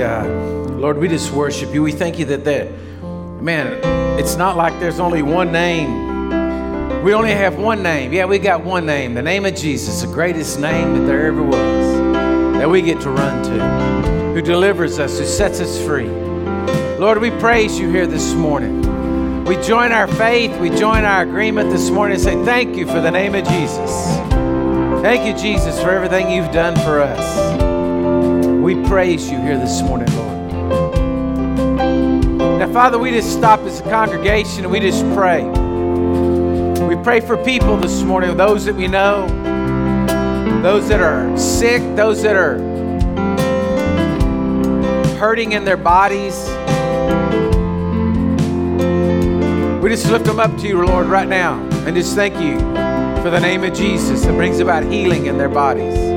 God. Lord, we just worship you. We thank you that that, man, it's not like there's only one name. We only have one name. Yeah, we got one name, the name of Jesus, the greatest name that there ever was, that we get to run to, who delivers us, who sets us free. Lord, we praise you here this morning. We join our faith, we join our agreement this morning and say, Thank you for the name of Jesus. Thank you, Jesus, for everything you've done for us. We praise you here this morning, Lord. Now, Father, we just stop as a congregation and we just pray. We pray for people this morning, those that we know, those that are sick, those that are hurting in their bodies. We just lift them up to you, Lord, right now, and just thank you for the name of Jesus that brings about healing in their bodies.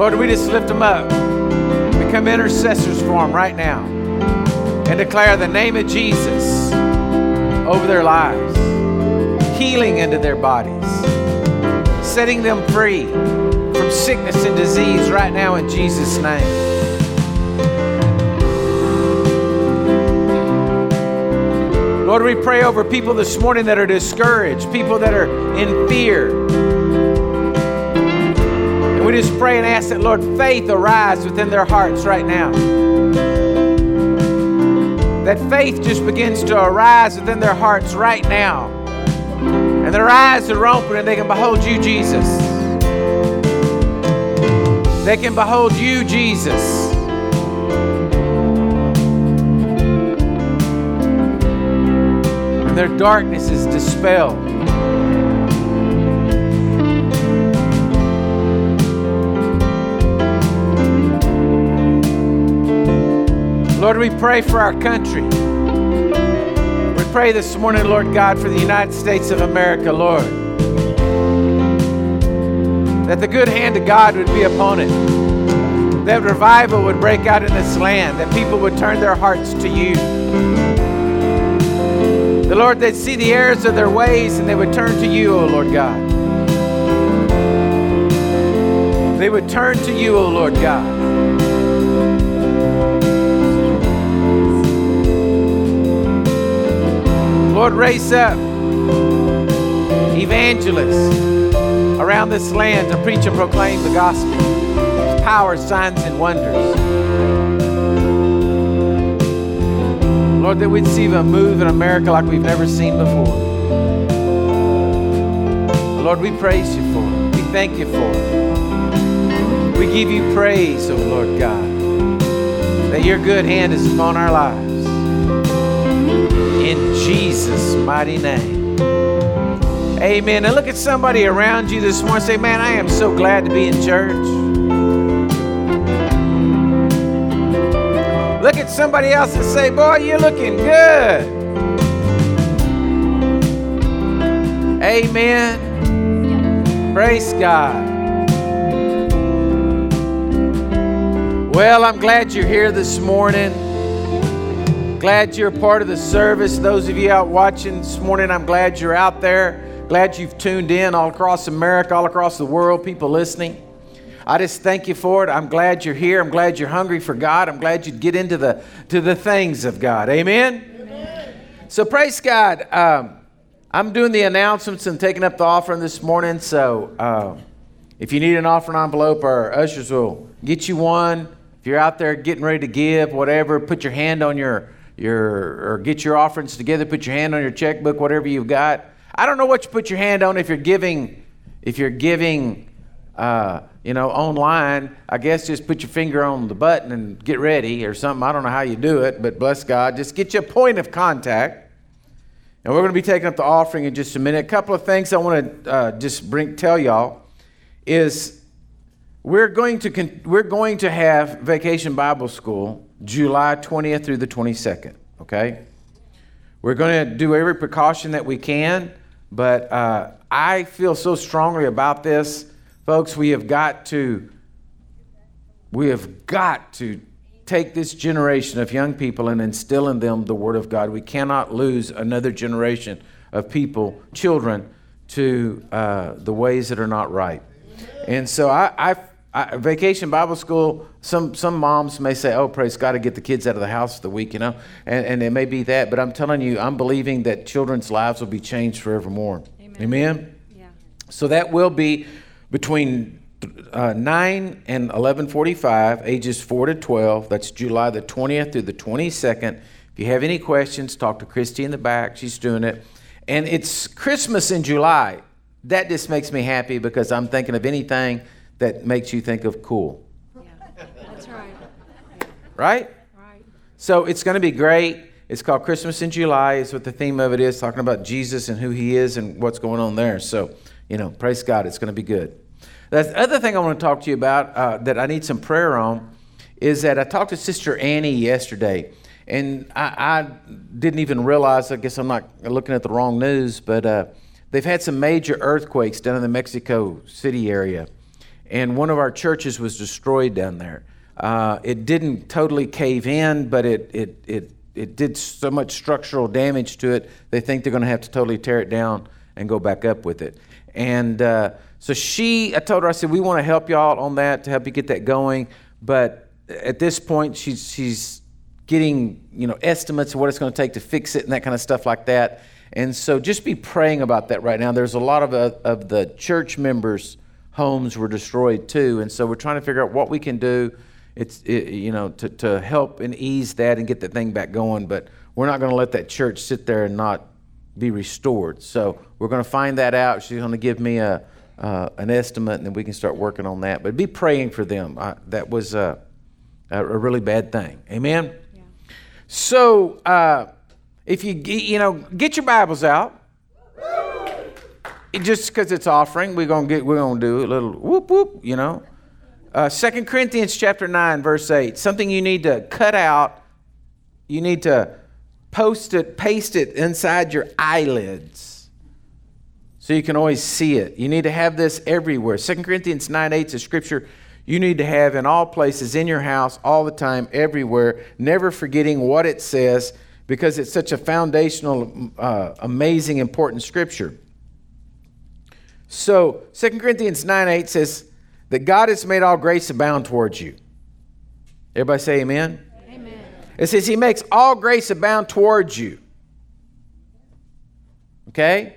Lord, we just lift them up. Become intercessors for them right now and declare the name of Jesus over their lives, healing into their bodies, setting them free from sickness and disease right now in Jesus' name. Lord, we pray over people this morning that are discouraged, people that are in fear, we just pray and ask that, Lord, faith arise within their hearts right now. That faith just begins to arise within their hearts right now. And their eyes are open and they can behold you, Jesus. They can behold you, Jesus. And their darkness is dispelled. Lord, we pray for our country. We pray this morning, Lord God, for the United States of America, Lord. That the good hand of God would be upon it. That revival would break out in this land. That people would turn their hearts to you. The Lord, they'd see the errors of their ways and they would turn to you, O Lord God. They would turn to you, O Lord God. Lord, raise up evangelists around this land to preach and proclaim the gospel, power, signs, and wonders. Lord, that we'd see a move in America like we've never seen before. Lord, we praise you for it. We thank you for it. We give you praise, O oh Lord God, that your good hand is upon our lives. Jesus' mighty name. Amen. And look at somebody around you this morning say, Man, I am so glad to be in church. Look at somebody else and say, Boy, you're looking good. Amen. Praise God. Well, I'm glad you're here this morning. Glad you're a part of the service. Those of you out watching this morning, I'm glad you're out there. Glad you've tuned in all across America, all across the world, people listening. I just thank you for it. I'm glad you're here. I'm glad you're hungry for God. I'm glad you'd get into the to the things of God. Amen. Amen. So praise God. Um, I'm doing the announcements and taking up the offering this morning. So uh, if you need an offering envelope, our ushers will get you one. If you're out there getting ready to give, whatever, put your hand on your your or get your offerings together, put your hand on your checkbook, whatever you've got. I don't know what you put your hand on if you're giving if you're giving uh, you know online. I guess just put your finger on the button and get ready or something. I don't know how you do it, but bless God, just get you a point of contact. And we're going to be taking up the offering in just a minute. A couple of things I want to uh, just bring tell y'all is we're going to con- we're going to have Vacation Bible School July 20th through the 22nd, okay? We're going to do every precaution that we can, but uh, I feel so strongly about this. Folks, we have got to, we have got to take this generation of young people and instill in them the Word of God. We cannot lose another generation of people, children, to uh, the ways that are not right. And so I, I I, vacation Bible school, some, some moms may say, oh, praise God to get the kids out of the house for the week, you know, and, and it may be that, but I'm telling you, I'm believing that children's lives will be changed forevermore. Amen? Amen? Yeah. So that will be between uh, 9 and 11:45, ages 4 to 12. That's July the 20th through the 22nd. If you have any questions, talk to Christy in the back. She's doing it. And it's Christmas in July. That just makes me happy because I'm thinking of anything – that makes you think of cool. Yeah, that's right. Right? Right. So it's going to be great. It's called Christmas in July, is what the theme of it is, talking about Jesus and who he is and what's going on there. So, you know, praise God, it's going to be good. The other thing I want to talk to you about uh, that I need some prayer on is that I talked to Sister Annie yesterday, and I, I didn't even realize, I guess I'm not looking at the wrong news, but uh, they've had some major earthquakes down in the Mexico City area and one of our churches was destroyed down there. Uh, it didn't totally cave in, but it, it, it, it did so much structural damage to it, they think they're going to have to totally tear it down and go back up with it. And uh, so she, I told her, I said, we want to help y'all on that to help you get that going. But at this point, she's, she's getting, you know, estimates of what it's going to take to fix it and that kind of stuff like that. And so just be praying about that right now. There's a lot of, uh, of the church members homes were destroyed too. And so we're trying to figure out what we can do. It's it, you know to, to help and ease that and get that thing back going. But we're not going to let that church sit there and not be restored. So we're going to find that out. She's going to give me a uh, an estimate, and then we can start working on that. But be praying for them. I, that was a, a, really bad thing. Amen. Yeah. So uh, if you you know get your Bibles out just because it's offering, we're gonna get we're gonna do a little whoop whoop, you know. Uh, 2 Corinthians chapter 9, verse 8. Something you need to cut out, you need to post it, paste it inside your eyelids. So you can always see it. You need to have this everywhere. 2 Corinthians 9 8 is a scripture you need to have in all places, in your house, all the time, everywhere, never forgetting what it says because it's such a foundational, uh, amazing, important scripture. So 2 Corinthians 9 8 says that God has made all grace abound towards you. Everybody say amen. Amen. It says he makes all grace abound towards you. Okay?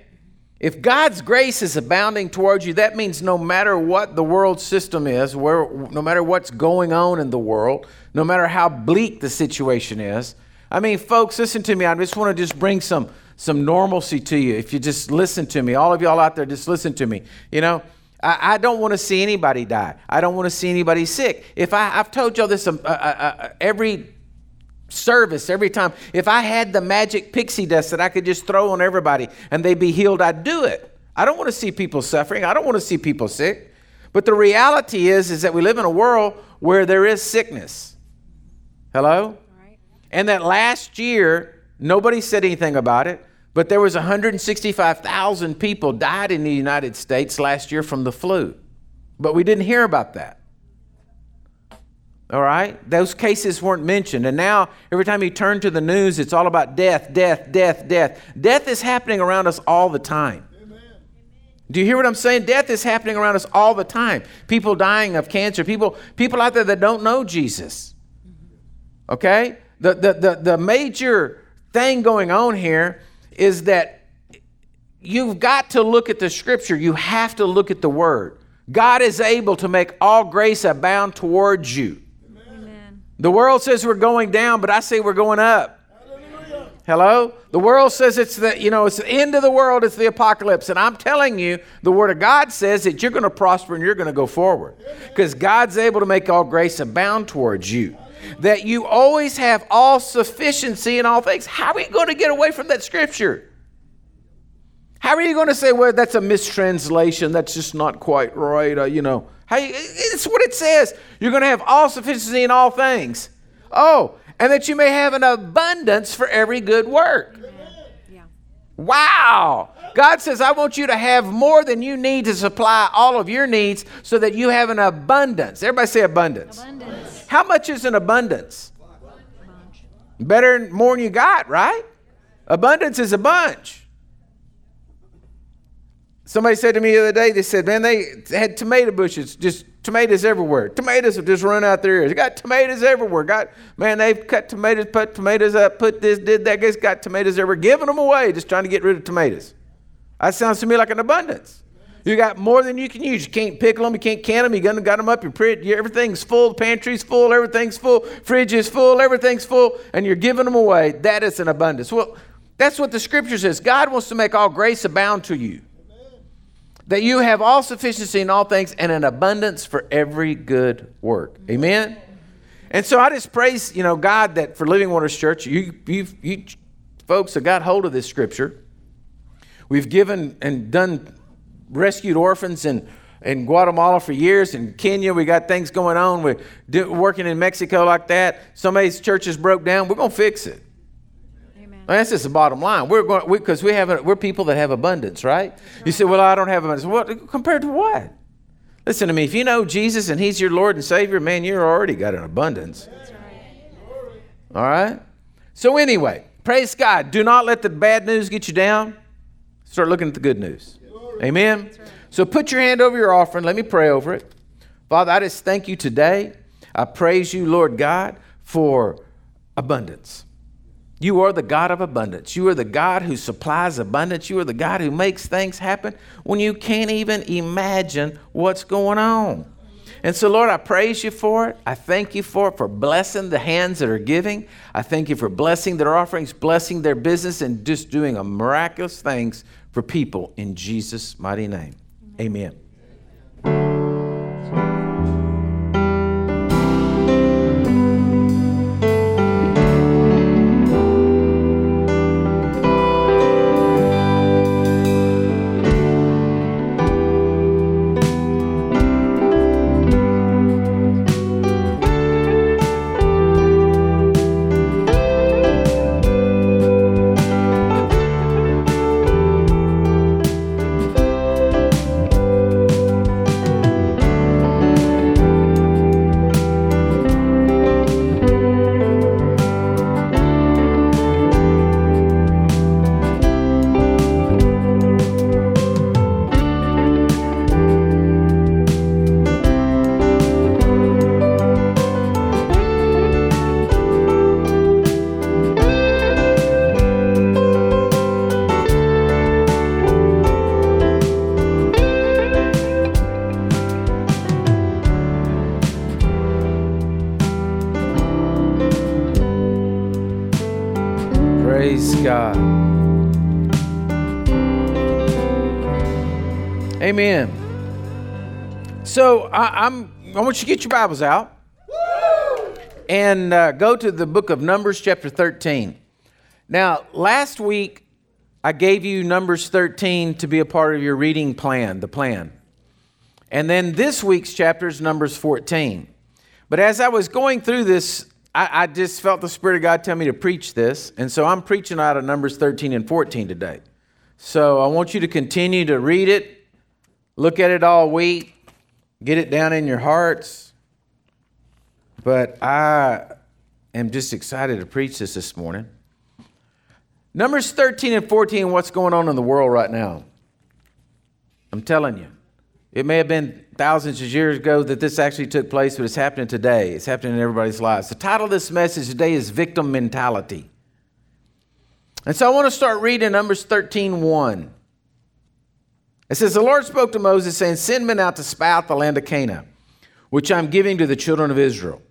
If God's grace is abounding towards you, that means no matter what the world system is, where, no matter what's going on in the world, no matter how bleak the situation is. I mean, folks, listen to me. I just want to just bring some some normalcy to you if you just listen to me. All of y'all out there, just listen to me. You know, I, I don't want to see anybody die. I don't want to see anybody sick. If I, I've told y'all this um, uh, uh, uh, every service, every time. If I had the magic pixie dust that I could just throw on everybody and they'd be healed, I'd do it. I don't want to see people suffering. I don't want to see people sick. But the reality is, is that we live in a world where there is sickness. Hello? Right. And that last year, Nobody said anything about it, but there was 165,000 people died in the United States last year from the flu. But we didn't hear about that. All right? Those cases weren't mentioned. And now, every time you turn to the news, it's all about death, death, death, death. Death is happening around us all the time. Do you hear what I'm saying? Death is happening around us all the time. People dying of cancer, people, people out there that don't know Jesus. Okay? The, the, the, the major thing going on here is that you've got to look at the scripture, you have to look at the word. God is able to make all grace abound towards you. Amen. The world says we're going down, but I say we're going up. Hallelujah. Hello? The world says it's the, you know, it's the end of the world, it's the apocalypse. And I'm telling you, the word of God says that you're going to prosper and you're going to go forward. Because God's able to make all grace abound towards you that you always have all sufficiency in all things. How are you going to get away from that scripture? How are you going to say, well, that's a mistranslation? That's just not quite right. Uh, you know, how you, it's what it says. You're going to have all sufficiency in all things. Oh, and that you may have an abundance for every good work. Wow. God says, I want you to have more than you need to supply all of your needs so that you have an abundance. Everybody say abundance. abundance. How much is an abundance? Better, more than you got, right? Abundance is a bunch. Somebody said to me the other day, they said, man, they had tomato bushes, just tomatoes everywhere. Tomatoes have just run out their ears. They got tomatoes everywhere. Got man, they've cut tomatoes, put tomatoes up, put this, did that. Guys got tomatoes everywhere, giving them away, just trying to get rid of tomatoes. That sounds to me like an abundance. You got more than you can use. You can't pickle them. You can't can them. You got, got them up. You're, everything's full. The pantry's full. Everything's full. Fridge is full. Everything's full. And you're giving them away. That is an abundance. Well, that's what the scripture says. God wants to make all grace abound to you. That you have all sufficiency in all things and an abundance for every good work. Amen? And so I just praise, you know, God that for Living Waters Church, you, you, you folks have got hold of this scripture. We've given and done rescued orphans in, in Guatemala for years. In Kenya, we got things going on. We're working in Mexico like that. Somebody's churches broke down. We're going to fix it. That's just the bottom line. We're going because we, we have we're people that have abundance, right? right? You say, "Well, I don't have abundance." What compared to what? Listen to me. If you know Jesus and He's your Lord and Savior, man, you're already got an abundance. Right. All right. So anyway, praise God. Do not let the bad news get you down. Start looking at the good news. Amen. So put your hand over your offering. Let me pray over it. Father, I just thank you today. I praise you, Lord God, for abundance. You are the God of abundance. You are the God who supplies abundance. You are the God who makes things happen when you can't even imagine what's going on. And so, Lord, I praise you for it. I thank you for it, for blessing the hands that are giving. I thank you for blessing their offerings, blessing their business, and just doing miraculous things for people in Jesus' mighty name. Amen. Amen. Want you to get your Bibles out and uh, go to the book of Numbers, chapter 13. Now, last week I gave you Numbers 13 to be a part of your reading plan, the plan. And then this week's chapter is Numbers 14. But as I was going through this, I, I just felt the Spirit of God tell me to preach this. And so I'm preaching out of Numbers 13 and 14 today. So I want you to continue to read it look at it all week, get it down in your hearts. But I am just excited to preach this this morning. Numbers 13 and 14, what's going on in the world right now? I'm telling you. It may have been thousands of years ago that this actually took place, but it's happening today. It's happening in everybody's lives. The title of this message today is Victim Mentality. And so I want to start reading Numbers 13 1. It says, The Lord spoke to Moses, saying, Send men out to spy out the land of Canaan, which I'm giving to the children of Israel.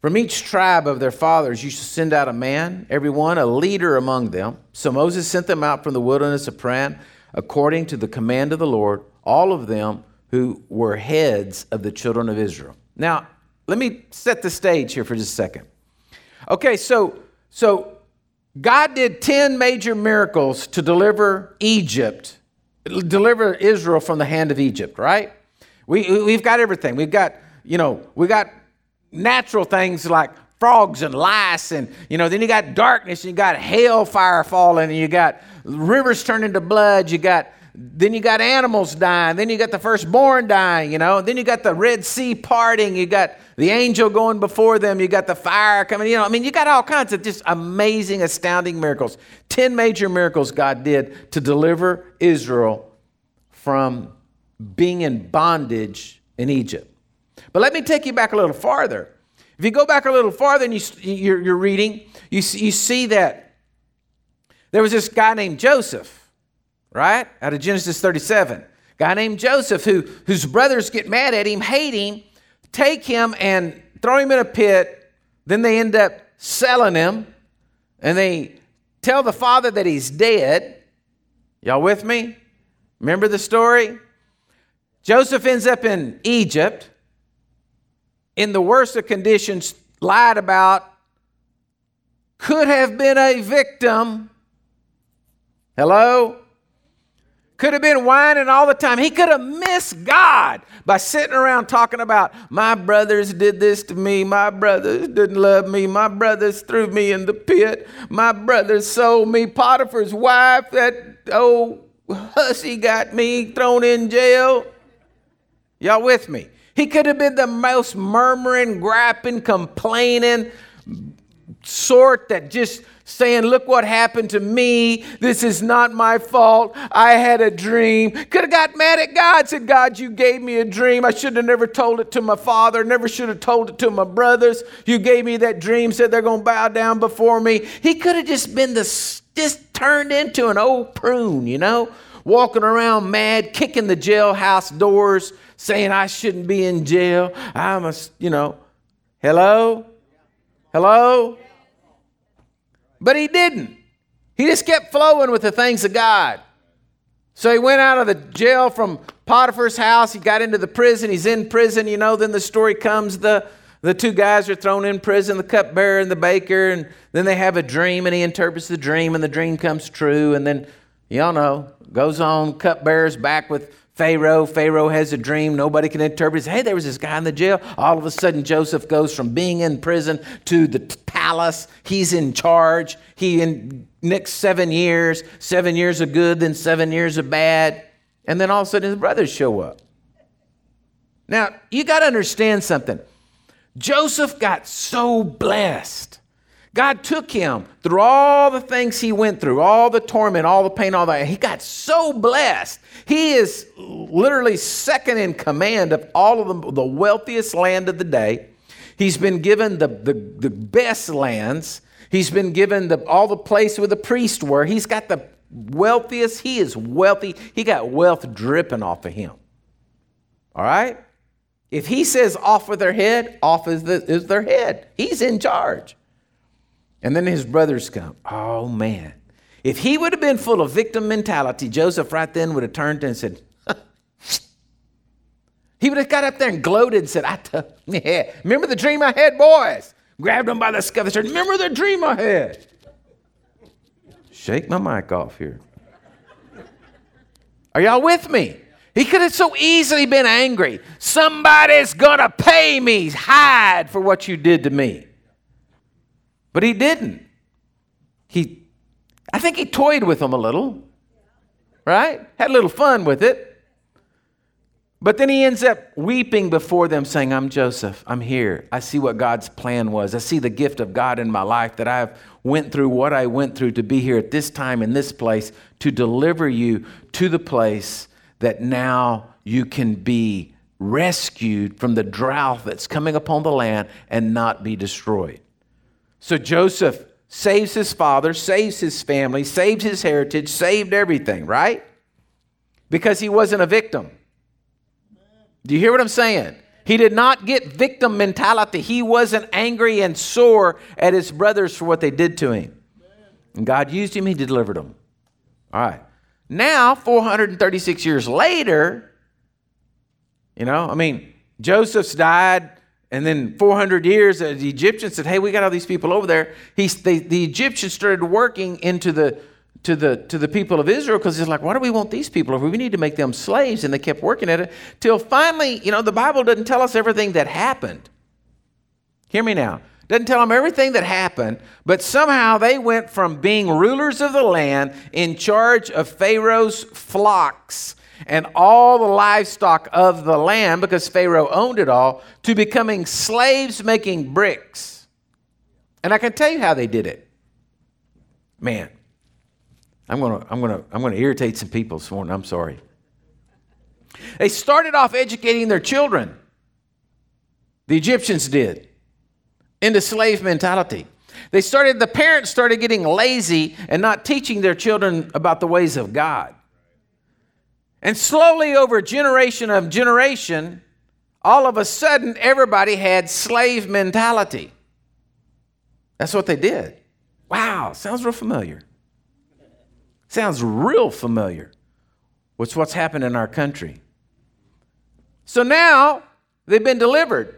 From each tribe of their fathers you shall send out a man, every one a leader among them. So Moses sent them out from the wilderness of Paran, according to the command of the Lord, all of them who were heads of the children of Israel. Now, let me set the stage here for just a second. Okay, so so God did 10 major miracles to deliver Egypt deliver Israel from the hand of Egypt, right? We, we've got everything. We've got, you know, we got natural things like frogs and lice and you know then you got darkness and you got hailfire falling and you got rivers turning to blood you got then you got animals dying. Then you got the firstborn dying you know. Then you got the red sea parting. You got the angel going before them. You got the fire coming you know. I mean you got all kinds of just amazing astounding miracles. 10 major miracles god did to deliver israel from being in bondage in Egypt. But let me take you back a little farther. If you go back a little farther and you, you're, you're reading, you, you see that there was this guy named Joseph, right? Out of Genesis 37. Guy named Joseph who, whose brothers get mad at him, hate him, take him and throw him in a pit. Then they end up selling him and they tell the father that he's dead. Y'all with me? Remember the story? Joseph ends up in Egypt in the worst of conditions, lied about, could have been a victim. Hello? Could have been whining all the time. He could have missed God by sitting around talking about, my brothers did this to me. My brothers didn't love me. My brothers threw me in the pit. My brothers sold me. Potiphar's wife, that old hussy, got me thrown in jail. Y'all with me? He could have been the most murmuring, griping, complaining sort that just saying, Look what happened to me. This is not my fault. I had a dream. Could have got mad at God, said, God, you gave me a dream. I shouldn't have never told it to my father, never should have told it to my brothers. You gave me that dream, said they're going to bow down before me. He could have just been the, just turned into an old prune, you know, walking around mad, kicking the jailhouse doors saying I shouldn't be in jail. I'm a, you know, hello? Hello? But he didn't. He just kept flowing with the things of God. So he went out of the jail from Potiphar's house. He got into the prison. He's in prison. You know, then the story comes the, the two guys are thrown in prison, the cupbearer and the baker, and then they have a dream and he interprets the dream and the dream comes true. And then, y'all know, goes on, cupbearer's back with Pharaoh. Pharaoh has a dream. Nobody can interpret it. Hey, there was this guy in the jail. All of a sudden, Joseph goes from being in prison to the palace. He's in charge. He in next seven years, seven years of good, then seven years of bad. And then all of a sudden, his brothers show up. Now, you got to understand something. Joseph got so blessed God took him through all the things he went through, all the torment, all the pain, all that. He got so blessed. He is literally second in command of all of the, the wealthiest land of the day. He's been given the, the, the best lands. He's been given the, all the place where the priests were. He's got the wealthiest. He is wealthy. He got wealth dripping off of him. All right? If he says off with their head, off is, the, is their head. He's in charge. And then his brothers come. Oh, man. If he would have been full of victim mentality, Joseph right then would have turned and said, he would have got up there and gloated and said, I t- yeah, remember the dream I had, boys? Grabbed him by the scuff and said, Remember the dream I had? Shake my mic off here. Are y'all with me? He could have so easily been angry. Somebody's gonna pay me. Hide for what you did to me. But he didn't. He, I think he toyed with them a little, right? Had a little fun with it. But then he ends up weeping before them, saying, I'm Joseph. I'm here. I see what God's plan was. I see the gift of God in my life that I've went through what I went through to be here at this time in this place to deliver you to the place that now you can be rescued from the drought that's coming upon the land and not be destroyed. So Joseph saves his father, saves his family, saves his heritage, saved everything, right? Because he wasn't a victim. Do you hear what I'm saying? He did not get victim mentality. He wasn't angry and sore at his brothers for what they did to him. And God used him, he delivered them. All right. Now, 436 years later, you know, I mean, Joseph's died. And then 400 years, uh, the Egyptians said, "Hey, we got all these people over there." He, they, the Egyptians started working into the to the to the people of Israel because it's like, why do we want these people over? We need to make them slaves, and they kept working at it till finally, you know, the Bible doesn't tell us everything that happened. Hear me now. Doesn't tell them everything that happened, but somehow they went from being rulers of the land in charge of Pharaoh's flocks and all the livestock of the land, because Pharaoh owned it all, to becoming slaves making bricks. And I can tell you how they did it. Man, I'm gonna, I'm gonna, I'm gonna irritate some people this morning. I'm sorry. They started off educating their children. The Egyptians did into slave mentality. They started, the parents started getting lazy and not teaching their children about the ways of God. And slowly, over generation of generation, all of a sudden, everybody had slave mentality. That's what they did. Wow, sounds real familiar. Sounds real familiar. What's what's happened in our country. So now they've been delivered.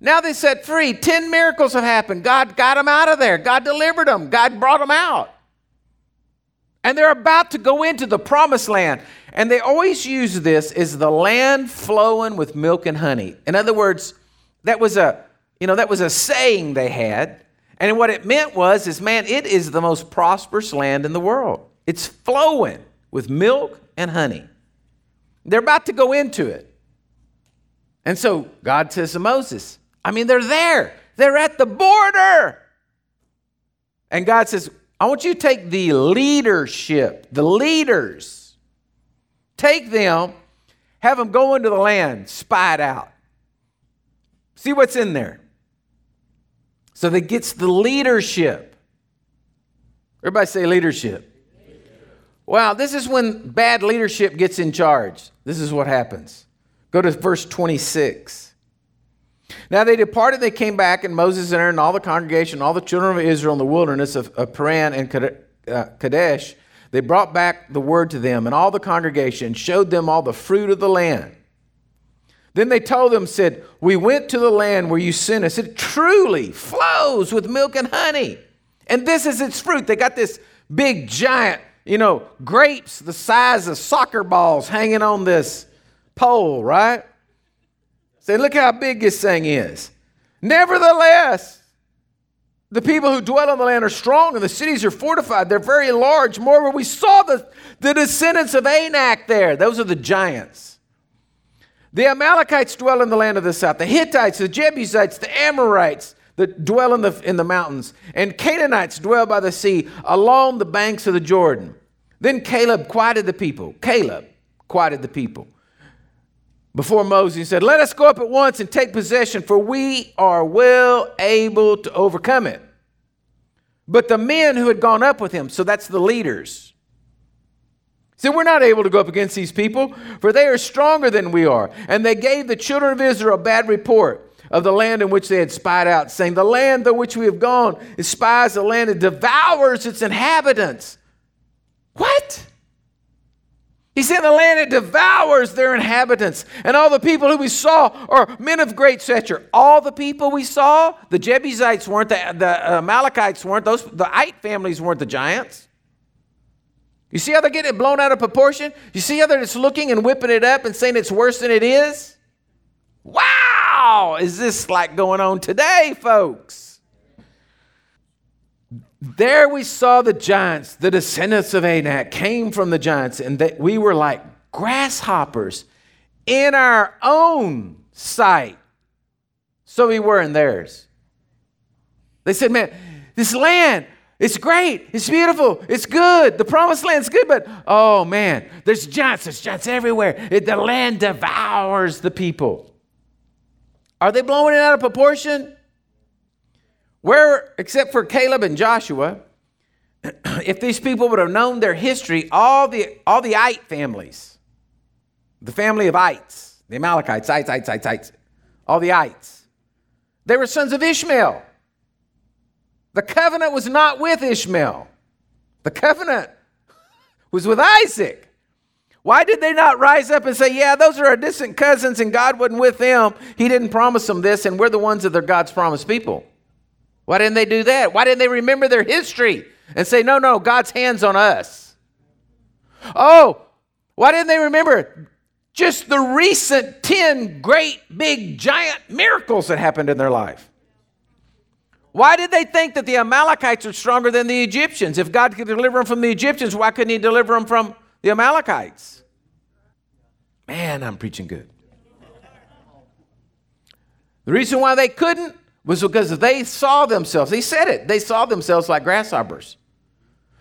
Now they set free. Ten miracles have happened. God got them out of there. God delivered them. God brought them out. And they're about to go into the promised land. And they always use this as the land flowing with milk and honey. In other words, that was a, you know, that was a saying they had. And what it meant was, is man, it is the most prosperous land in the world. It's flowing with milk and honey. They're about to go into it. And so God says to Moses, I mean, they're there. They're at the border. And God says, I want you to take the leadership, the leaders, take them, have them go into the land, spy it out, see what's in there. So that gets the leadership. Everybody say leadership. Wow, this is when bad leadership gets in charge. This is what happens. Go to verse 26. Now they departed, they came back, and Moses and Aaron and all the congregation, all the children of Israel in the wilderness of, of Paran and uh, Kadesh, they brought back the word to them, and all the congregation showed them all the fruit of the land. Then they told them, said, We went to the land where you sent us. It truly flows with milk and honey. And this is its fruit. They got this big, giant, you know, grapes the size of soccer balls hanging on this pole, right? Say, look how big this thing is. Nevertheless, the people who dwell on the land are strong and the cities are fortified. They're very large. Moreover, we saw the, the descendants of Anak there. Those are the giants. The Amalekites dwell in the land of the south. The Hittites, the Jebusites, the Amorites that dwell in the, in the mountains. And Canaanites dwell by the sea along the banks of the Jordan. Then Caleb quieted the people. Caleb quieted the people before Moses. He said, Let us go up at once and take possession, for we are well able to overcome it. But the men who had gone up with him, so that's the leaders, said, We're not able to go up against these people, for they are stronger than we are. And they gave the children of Israel a bad report of the land in which they had spied out, saying, The land through which we have gone is spies the land and devours its inhabitants. What? He said, The land it devours their inhabitants. And all the people who we saw are men of great stature. All the people we saw, the Jebusites weren't, the, the uh, Amalekites weren't, those, the Ite families weren't the giants. You see how they're getting it blown out of proportion? You see how they're just looking and whipping it up and saying it's worse than it is? Wow! Is this like going on today, folks? There we saw the giants, the descendants of Anak came from the giants, and that we were like grasshoppers in our own sight. So we were in theirs. They said, Man, this land, it's great, it's beautiful, it's good. The promised land's good, but oh man, there's giants, there's giants everywhere. It, the land devours the people. Are they blowing it out of proportion? Where, except for Caleb and Joshua, if these people would have known their history, all the, all the Ite families, the family of Ites, the Amalekites, Ites, Ites, Ites, Ites, all the Ites, they were sons of Ishmael. The covenant was not with Ishmael, the covenant was with Isaac. Why did they not rise up and say, Yeah, those are our distant cousins and God wasn't with them? He didn't promise them this, and we're the ones that are God's promised people. Why didn't they do that? Why didn't they remember their history and say, no, no, God's hands on us? Oh, why didn't they remember just the recent 10 great, big, giant miracles that happened in their life? Why did they think that the Amalekites are stronger than the Egyptians? If God could deliver them from the Egyptians, why couldn't He deliver them from the Amalekites? Man, I'm preaching good. The reason why they couldn't was because they saw themselves, he said it, they saw themselves like grasshoppers.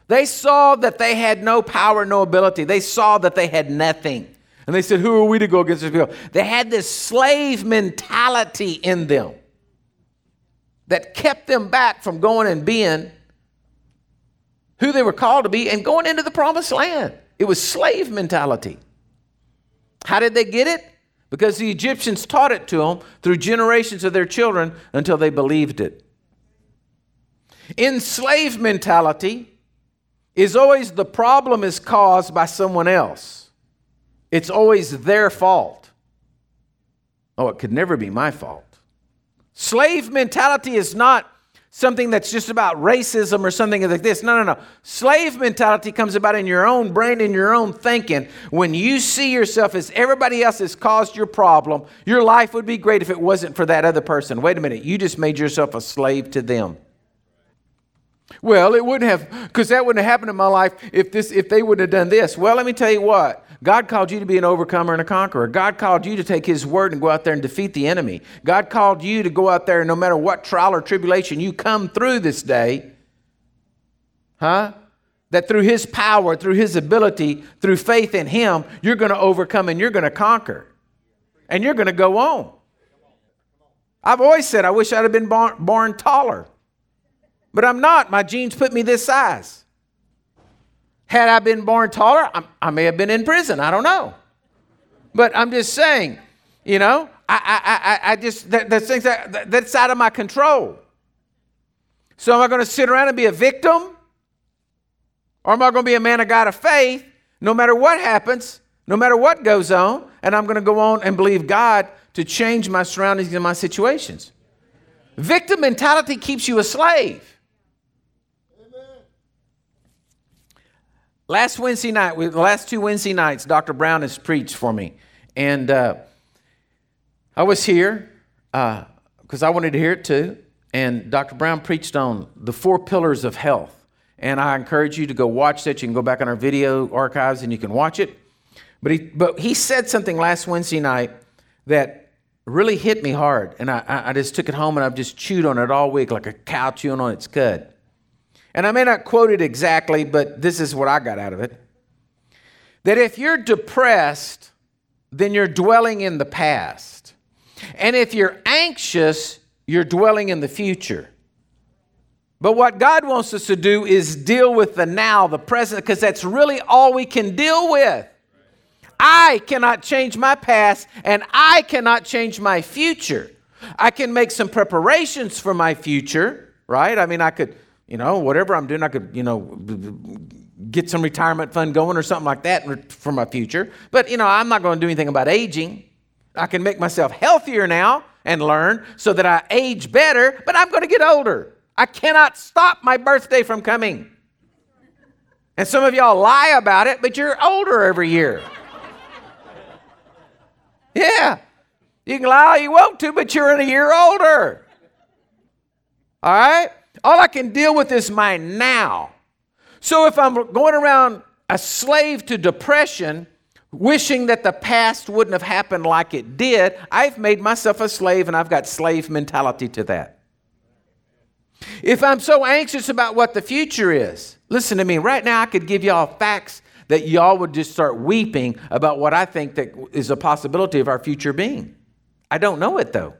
They saw that they had no power, no ability. They saw that they had nothing. And they said, Who are we to go against these people? They had this slave mentality in them that kept them back from going and being who they were called to be and going into the promised land. It was slave mentality. How did they get it? Because the Egyptians taught it to them through generations of their children until they believed it. In slave mentality is always the problem is caused by someone else. It's always their fault. Oh, it could never be my fault. Slave mentality is not something that's just about racism or something like this. No, no, no. Slave mentality comes about in your own brain, in your own thinking. When you see yourself as everybody else has caused your problem, your life would be great if it wasn't for that other person. Wait a minute, you just made yourself a slave to them. Well, it wouldn't have, because that wouldn't have happened in my life if this, if they wouldn't have done this. Well, let me tell you what. God called you to be an overcomer and a conqueror. God called you to take His word and go out there and defeat the enemy. God called you to go out there and no matter what trial or tribulation you come through this day, huh? That through His power, through His ability, through faith in Him, you're going to overcome and you're going to conquer. And you're going to go on. I've always said, I wish I'd have been born, born taller. But I'm not. My genes put me this size. Had I been born taller, I, I may have been in prison. I don't know. But I'm just saying, you know, I, I, I, I just, that, that's things that, that's out of my control. So am I going to sit around and be a victim? Or am I going to be a man of God of faith no matter what happens, no matter what goes on, and I'm going to go on and believe God to change my surroundings and my situations? Victim mentality keeps you a slave. Last Wednesday night, the last two Wednesday nights, Dr. Brown has preached for me. And uh, I was here because uh, I wanted to hear it too. And Dr. Brown preached on the four pillars of health. And I encourage you to go watch that. You can go back on our video archives and you can watch it. But he, but he said something last Wednesday night that really hit me hard. And I, I just took it home and I've just chewed on it all week like a cow chewing on its cud. And I may not quote it exactly, but this is what I got out of it. That if you're depressed, then you're dwelling in the past. And if you're anxious, you're dwelling in the future. But what God wants us to do is deal with the now, the present, because that's really all we can deal with. I cannot change my past and I cannot change my future. I can make some preparations for my future, right? I mean, I could you know, whatever I'm doing, I could, you know, get some retirement fund going or something like that for my future. But, you know, I'm not going to do anything about aging. I can make myself healthier now and learn so that I age better, but I'm going to get older. I cannot stop my birthday from coming. And some of y'all lie about it, but you're older every year. Yeah. You can lie all you want to, but you're in a year older. All right? All I can deal with is my now. So if I'm going around a slave to depression, wishing that the past wouldn't have happened like it did, I've made myself a slave and I've got slave mentality to that. If I'm so anxious about what the future is, listen to me, right now I could give y'all facts that y'all would just start weeping about what I think that is a possibility of our future being. I don't know it though.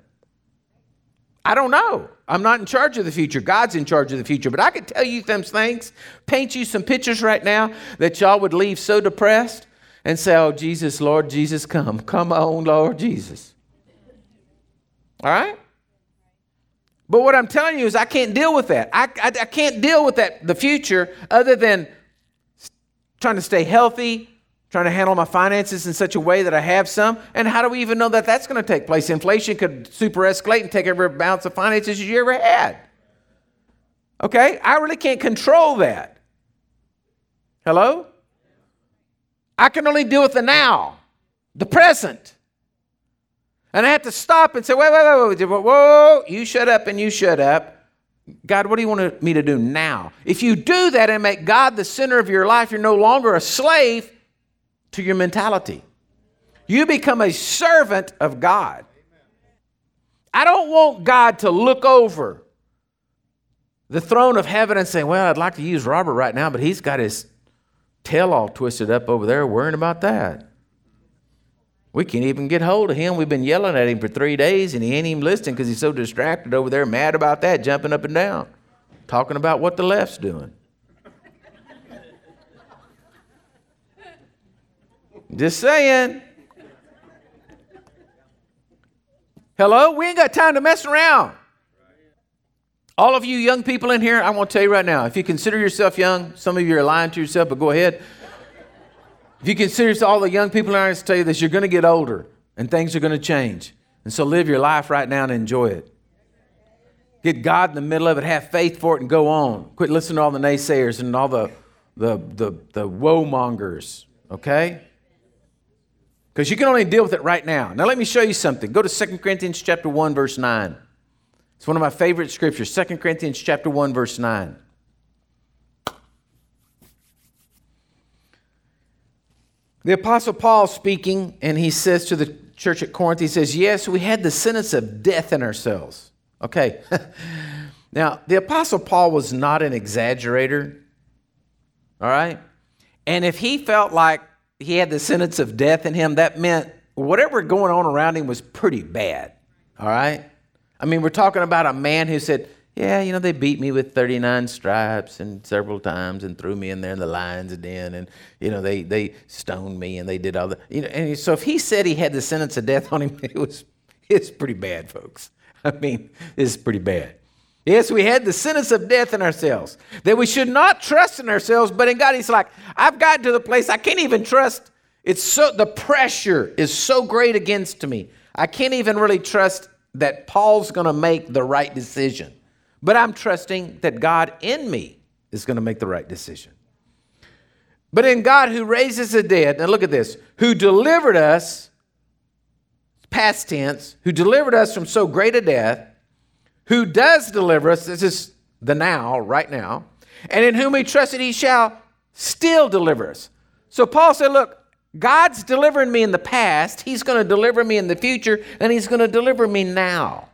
I don't know. I'm not in charge of the future. God's in charge of the future. But I could tell you some things, paint you some pictures right now that y'all would leave so depressed and say, Oh, Jesus, Lord Jesus, come. Come on, Lord Jesus. All right? But what I'm telling you is I can't deal with that. I, I, I can't deal with that, the future, other than trying to stay healthy, trying to handle my finances in such a way that I have some. And how do we even know that that's going to take place? Inflation could super escalate and take every bounce of finances you ever had. Okay? I really can't control that. Hello? I can only deal with the now, the present. And I have to stop and say, wait, wait, wait, wait, whoa, you shut up and you shut up. God, what do you want me to do now? If you do that and make God the center of your life, you're no longer a slave, to your mentality. You become a servant of God. I don't want God to look over the throne of heaven and say, Well, I'd like to use Robert right now, but he's got his tail all twisted up over there worrying about that. We can't even get hold of him. We've been yelling at him for three days and he ain't even listening because he's so distracted over there, mad about that, jumping up and down, talking about what the left's doing. Just saying. Hello? We ain't got time to mess around. All of you young people in here, I want to tell you right now if you consider yourself young, some of you are lying to yourself, but go ahead. If you consider yourself, all the young people in here, I tell you this, you're going to get older and things are going to change. And so live your life right now and enjoy it. Get God in the middle of it, have faith for it, and go on. Quit listening to all the naysayers and all the, the, the, the woe mongers, okay? Because you can only deal with it right now. Now let me show you something. Go to 2 Corinthians chapter 1, verse 9. It's one of my favorite scriptures, 2 Corinthians chapter 1, verse 9. The Apostle Paul speaking, and he says to the church at Corinth, he says, Yes, we had the sentence of death in ourselves. Okay. now, the Apostle Paul was not an exaggerator. All right? And if he felt like he had the sentence of death in him, that meant whatever going on around him was pretty bad. All right? I mean, we're talking about a man who said, yeah, you know, they beat me with 39 stripes and several times and threw me in there in the lion's den and, you know, they, they stoned me and they did all the, you know, and so if he said he had the sentence of death on him, it was, it's pretty bad, folks. I mean, it's pretty bad. Yes, we had the sentence of death in ourselves, that we should not trust in ourselves, but in God. He's like, I've gotten to the place I can't even trust. It's so, the pressure is so great against me. I can't even really trust that Paul's going to make the right decision. But I'm trusting that God in me is going to make the right decision. But in God who raises the dead, now look at this, who delivered us, past tense, who delivered us from so great a death, who does deliver us, this is the now, right now, and in whom we trusted he shall still deliver us. So Paul said, Look, God's delivering me in the past, he's going to deliver me in the future, and he's going to deliver me now.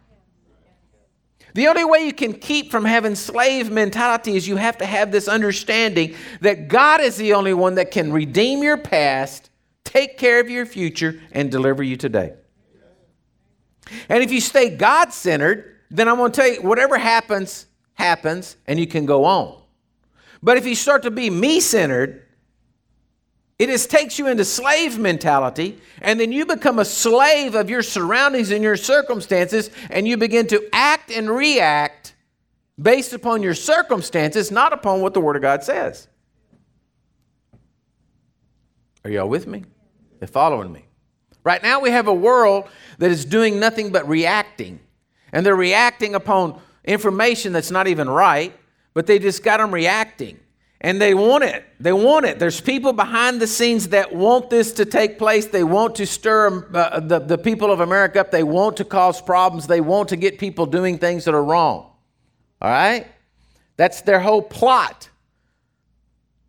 The only way you can keep from having slave mentality is you have to have this understanding that God is the only one that can redeem your past, take care of your future, and deliver you today. And if you stay God centered, then I'm going to tell you whatever happens, happens, and you can go on. But if you start to be me centered, it just takes you into slave mentality, and then you become a slave of your surroundings and your circumstances, and you begin to act and react based upon your circumstances, not upon what the Word of God says. Are y'all with me? They're following me. Right now, we have a world that is doing nothing but reacting, and they're reacting upon information that's not even right, but they just got them reacting and they want it. They want it. There's people behind the scenes that want this to take place. They want to stir uh, the, the people of America up. They want to cause problems. They want to get people doing things that are wrong. All right? That's their whole plot.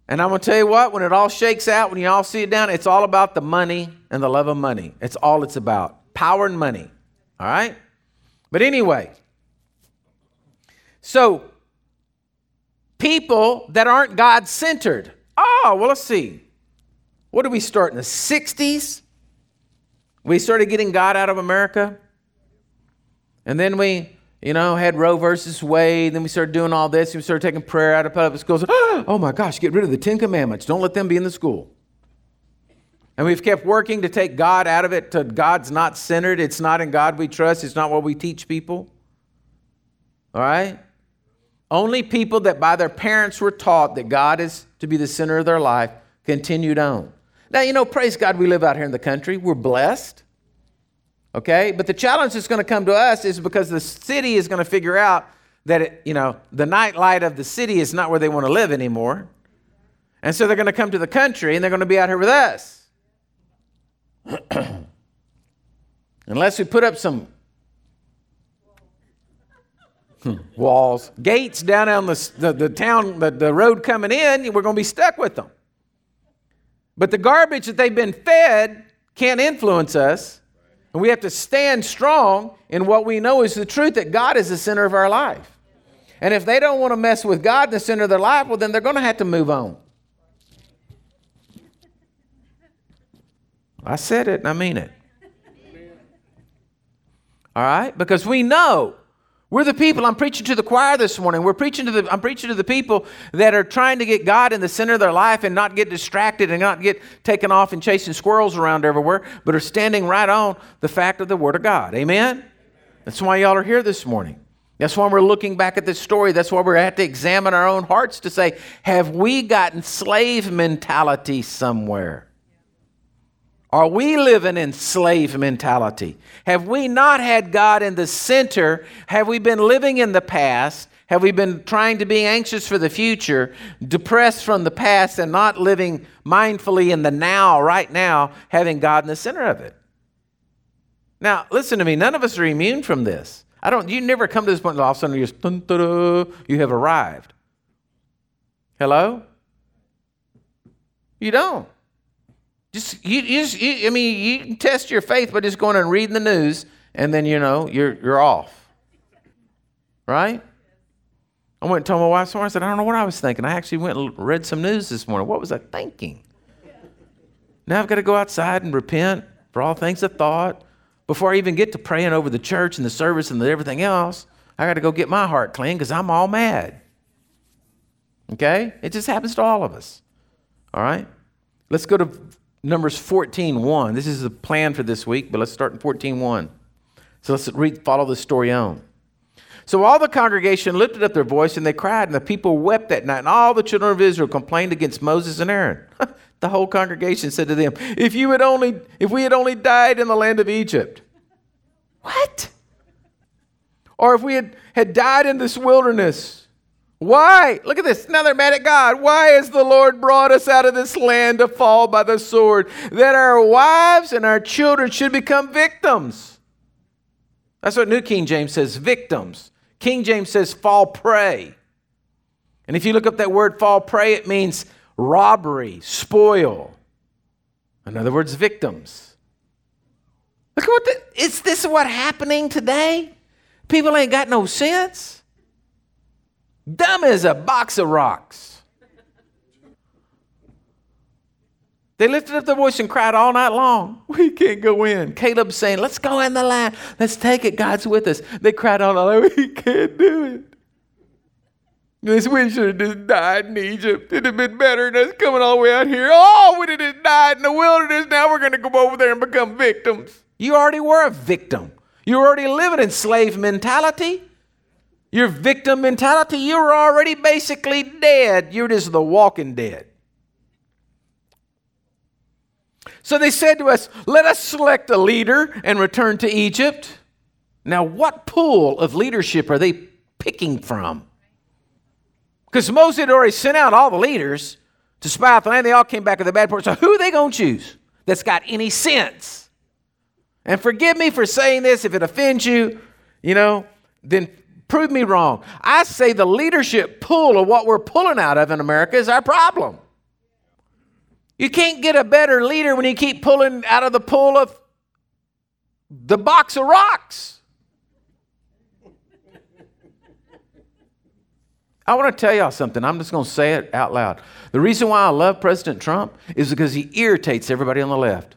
And I'm going to tell you what, when it all shakes out, when you all see it down, it's all about the money and the love of money. It's all it's about power and money. All right? But anyway, so people that aren't God centered. Oh, ah, well, let's see. What did we start in the 60s? We started getting God out of America. And then we, you know, had Roe versus Wade. Then we started doing all this. We started taking prayer out of public schools. Oh my gosh, get rid of the Ten Commandments. Don't let them be in the school. And we've kept working to take God out of it to God's not centered. It's not in God we trust. It's not what we teach people. All right? Only people that by their parents were taught that God is to be the center of their life continued on. Now, you know, praise God, we live out here in the country. We're blessed. Okay? But the challenge that's going to come to us is because the city is going to figure out that, it, you know, the night light of the city is not where they want to live anymore. And so they're going to come to the country and they're going to be out here with us. Unless we put up some walls, gates down on the, the, the town, the, the road coming in, we're going to be stuck with them. But the garbage that they've been fed can't influence us. And we have to stand strong in what we know is the truth that God is the center of our life. And if they don't want to mess with God, the center of their life, well, then they're going to have to move on. I said it and I mean it. All right? Because we know we're the people. I'm preaching to the choir this morning. We're preaching to the I'm preaching to the people that are trying to get God in the center of their life and not get distracted and not get taken off and chasing squirrels around everywhere, but are standing right on the fact of the word of God. Amen. That's why y'all are here this morning. That's why we're looking back at this story. That's why we're at to examine our own hearts to say, have we gotten slave mentality somewhere? Are we living in slave mentality? Have we not had God in the center? Have we been living in the past? Have we been trying to be anxious for the future, depressed from the past, and not living mindfully in the now, right now, having God in the center of it? Now, listen to me. None of us are immune from this. I don't. You never come to this point. All of a sudden, you just you have arrived. Hello. You don't. Just you, you just you, I mean, you can test your faith by just going and reading the news, and then you know you're you're off. Right? I went and told my wife somewhere. I said, I don't know what I was thinking. I actually went and read some news this morning. What was I thinking? Now I've got to go outside and repent for all things of thought. Before I even get to praying over the church and the service and the everything else, I got to go get my heart clean because I'm all mad. Okay? It just happens to all of us. All right? Let's go to Numbers 14:1. This is the plan for this week, but let's start in 14:1. So let's read, follow the story on. So all the congregation lifted up their voice and they cried, and the people wept that night. And all the children of Israel complained against Moses and Aaron. the whole congregation said to them, "If you had only, if we had only died in the land of Egypt." What? Or if we had, had died in this wilderness. Why? Look at this. Now they're mad at God. Why has the Lord brought us out of this land to fall by the sword, that our wives and our children should become victims? That's what New King James says victims. King James says fall prey. And if you look up that word fall prey, it means robbery, spoil. In other words, victims. Look at what the, is this what happening today? People ain't got no sense. Dumb as a box of rocks. They lifted up their voice and cried all night long. We can't go in. Caleb saying, Let's go in the land. Let's take it. God's with us. They cried all night. We can't do it. This we should have just died in Egypt. It'd have been better than us coming all the way out here. Oh, we would just died in the wilderness. Now we're going to go over there and become victims. You already were a victim. You were already living in slave mentality. Your victim mentality, you're already basically dead. You're just the walking dead. So they said to us, Let us select a leader and return to Egypt. Now, what pool of leadership are they picking from? Because Moses had already sent out all the leaders to spy out the land. They all came back with a bad report. So, who are they going to choose that's got any sense? And forgive me for saying this if it offends you, you know, then Prove me wrong. I say the leadership pull of what we're pulling out of in America is our problem. You can't get a better leader when you keep pulling out of the pool of the box of rocks. I want to tell y'all something. I'm just going to say it out loud. The reason why I love President Trump is because he irritates everybody on the left.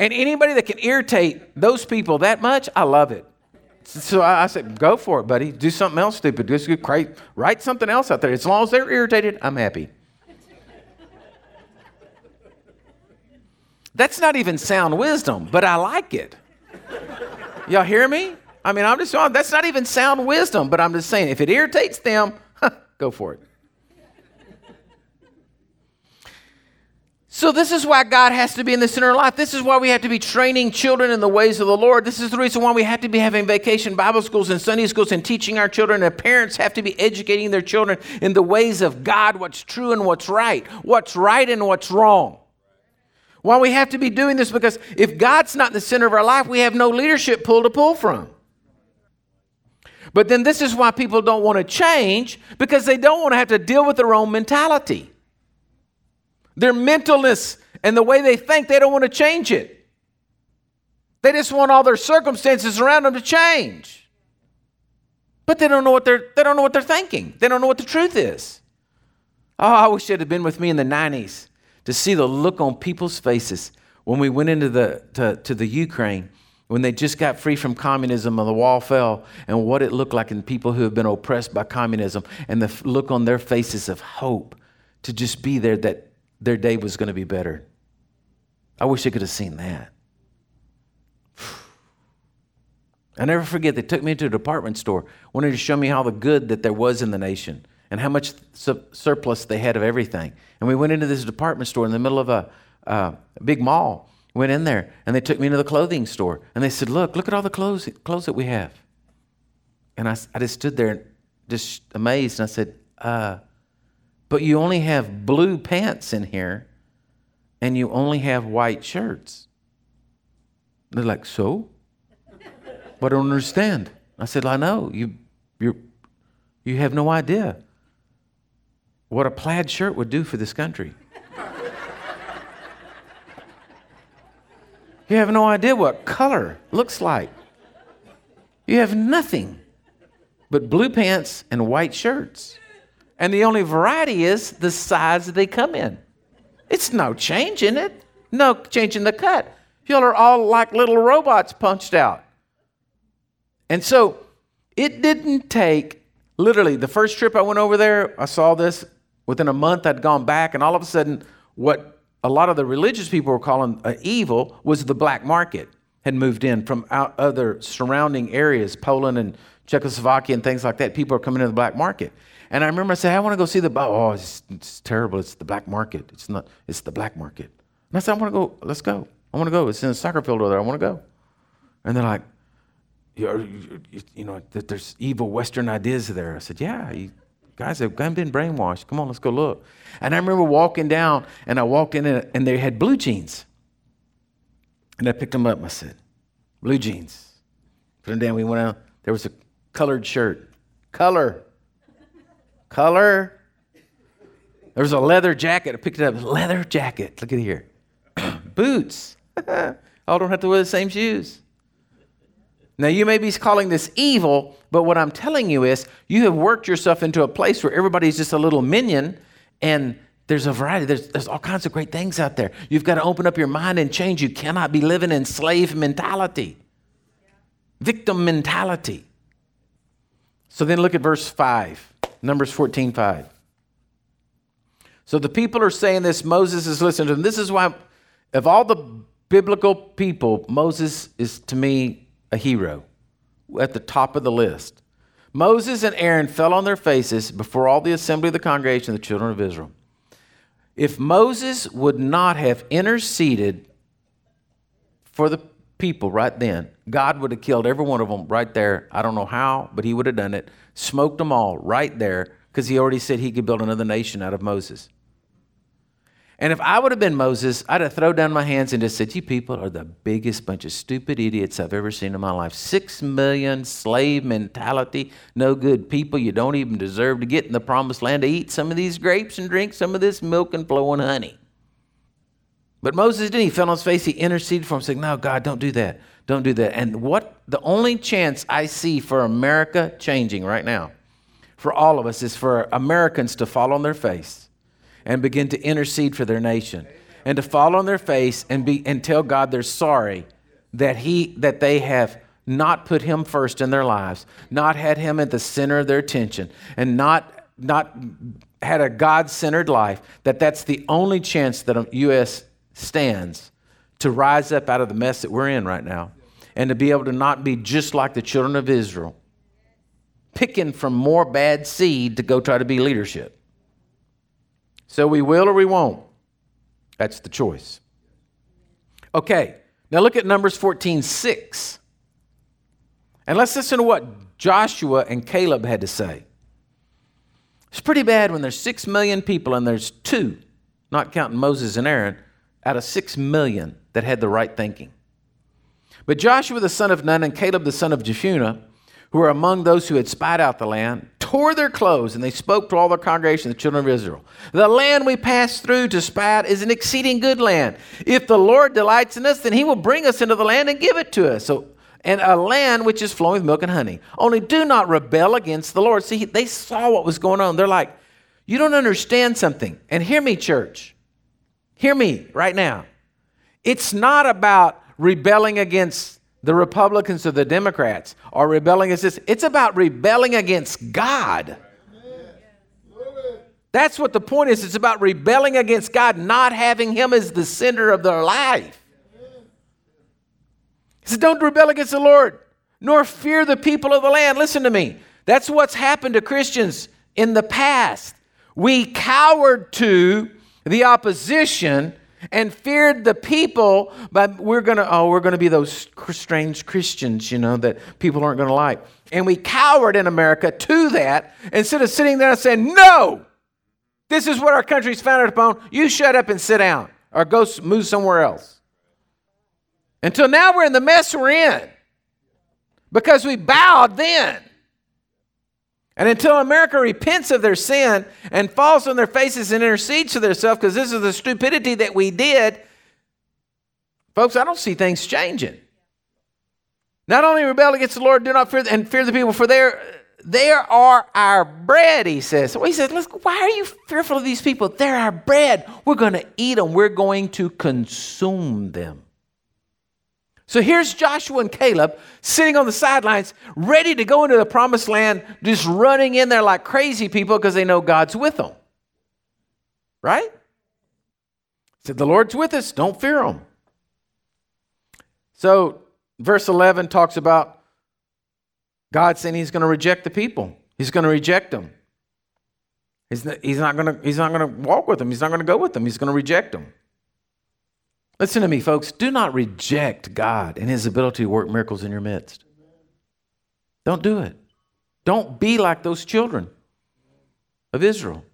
and anybody that can irritate those people that much, I love it. So I, said, go for it, buddy. Do something else stupid. Just write, write something else out there. As long as they're irritated, I'm happy. That's not even sound wisdom, but I like it. Y'all hear me? I mean, I'm just saying, that's not even sound wisdom, but I'm just saying if it irritates them, go for it. So, this is why God has to be in the center of life. This is why we have to be training children in the ways of the Lord. This is the reason why we have to be having vacation Bible schools and Sunday schools and teaching our children. And parents have to be educating their children in the ways of God, what's true and what's right, what's right and what's wrong. Why we have to be doing this because if God's not in the center of our life, we have no leadership pull to pull from. But then this is why people don't want to change because they don't want to have to deal with their own mentality. Their mentalness and the way they think, they don't want to change it. They just want all their circumstances around them to change. But they don't know what they're they don't know what they're thinking. They don't know what the truth is. Oh, I wish it had been with me in the 90s to see the look on people's faces when we went into the to, to the Ukraine when they just got free from communism and the wall fell and what it looked like in people who have been oppressed by communism and the look on their faces of hope to just be there that their day was going to be better. I wish I could have seen that. I never forget, they took me to a department store, wanted to show me how the good that there was in the nation and how much su- surplus they had of everything. And we went into this department store in the middle of a, uh, a big mall. Went in there and they took me into the clothing store and they said, Look, look at all the clothes, clothes that we have. And I, I just stood there just amazed and I said, uh, But you only have blue pants in here and you only have white shirts. They're like, So? But I don't understand. I said, I know. You, you you have no idea what a plaid shirt would do for this country. you have no idea what color looks like. You have nothing but blue pants and white shirts. And the only variety is the size that they come in. It's no change in it, no change in the cut. Y'all are all like little robots punched out. And so it didn't take Literally, the first trip I went over there, I saw this. Within a month, I'd gone back, and all of a sudden, what a lot of the religious people were calling uh, evil was the black market had moved in from out other surrounding areas, Poland and Czechoslovakia and things like that. People are coming into the black market. And I remember I said, I want to go see the, oh, oh, it's, it's, terrible. It's the black market. It's not, it's the black market. And I said, I want to go, let's go. I want to go. It's in the soccer field over there. I want to go. And they're like, you, you know, that there's evil Western ideas there. I said, yeah, you guys have been brainwashed. Come on, let's go look. And I remember walking down, and I walked in, and they had blue jeans. And I picked them up. I said, blue jeans. Put them down. We went out. There was a colored shirt. Color. Color. There was a leather jacket. I picked it up. Leather jacket. Look at here. Boots. All don't have to wear the same shoes. Now, you may be calling this evil, but what I'm telling you is you have worked yourself into a place where everybody's just a little minion and there's a variety. There's, there's all kinds of great things out there. You've got to open up your mind and change. You cannot be living in slave mentality, victim mentality. So then look at verse 5, Numbers 14 5. So the people are saying this, Moses is listening to them. This is why, of all the biblical people, Moses is to me a hero at the top of the list. Moses and Aaron fell on their faces before all the assembly of the congregation of the children of Israel. If Moses would not have interceded for the people right then, God would have killed every one of them right there. I don't know how, but he would have done it. Smoked them all right there because he already said he could build another nation out of Moses. And if I would have been Moses, I'd have thrown down my hands and just said, You people are the biggest bunch of stupid idiots I've ever seen in my life. Six million slave mentality, no good people. You don't even deserve to get in the promised land to eat some of these grapes and drink some of this milk and flowing honey. But Moses didn't. He fell on his face. He interceded for him, saying, No, God, don't do that. Don't do that. And what the only chance I see for America changing right now, for all of us, is for Americans to fall on their face and begin to intercede for their nation and to fall on their face and be and tell God they're sorry that he that they have not put him first in their lives, not had him at the center of their attention, and not not had a God-centered life, that that's the only chance that a US stands to rise up out of the mess that we're in right now and to be able to not be just like the children of Israel, picking from more bad seed to go try to be leadership. So we will or we won't. That's the choice. Okay, now look at Numbers 14 6. And let's listen to what Joshua and Caleb had to say. It's pretty bad when there's six million people and there's two, not counting Moses and Aaron, out of six million that had the right thinking. But Joshua the son of Nun and Caleb the son of Jephunneh, who were among those who had spied out the land, tore their clothes, and they spoke to all the congregation, the children of Israel. The land we passed through to spy out is an exceeding good land. If the Lord delights in us, then he will bring us into the land and give it to us. So, and a land which is flowing with milk and honey. Only do not rebel against the Lord. See, they saw what was going on. They're like, you don't understand something. And hear me, church. Hear me right now. It's not about rebelling against the Republicans or the Democrats or rebelling against this. It's about rebelling against God. That's what the point is. It's about rebelling against God, not having Him as the center of their life. He said, Don't rebel against the Lord, nor fear the people of the land. Listen to me. That's what's happened to Christians in the past. We cowered to the opposition and feared the people, but we're gonna, oh, we're gonna be those strange Christians, you know, that people aren't gonna like. And we cowered in America to that instead of sitting there and saying, No, this is what our country's founded upon. You shut up and sit down or go move somewhere else. Until now, we're in the mess we're in because we bowed then. And until America repents of their sin and falls on their faces and intercedes for themselves, because this is the stupidity that we did, folks, I don't see things changing. Not only rebel against the Lord, do not fear and fear the people, for there there are our bread, he says. So he says, look, why are you fearful of these people? They're our bread. We're going to eat them. We're going to consume them. So here's Joshua and Caleb sitting on the sidelines, ready to go into the promised land, just running in there like crazy people because they know God's with them. Right? Said, the Lord's with us. Don't fear them. So verse 11 talks about God saying he's going to reject the people. He's going to reject them. He's not, going to walk with them. He's not going to go with them. He's going to reject them. Listen to me, folks. Do not reject God and his ability to work miracles in your midst. Don't do it. Don't be like those children of Israel.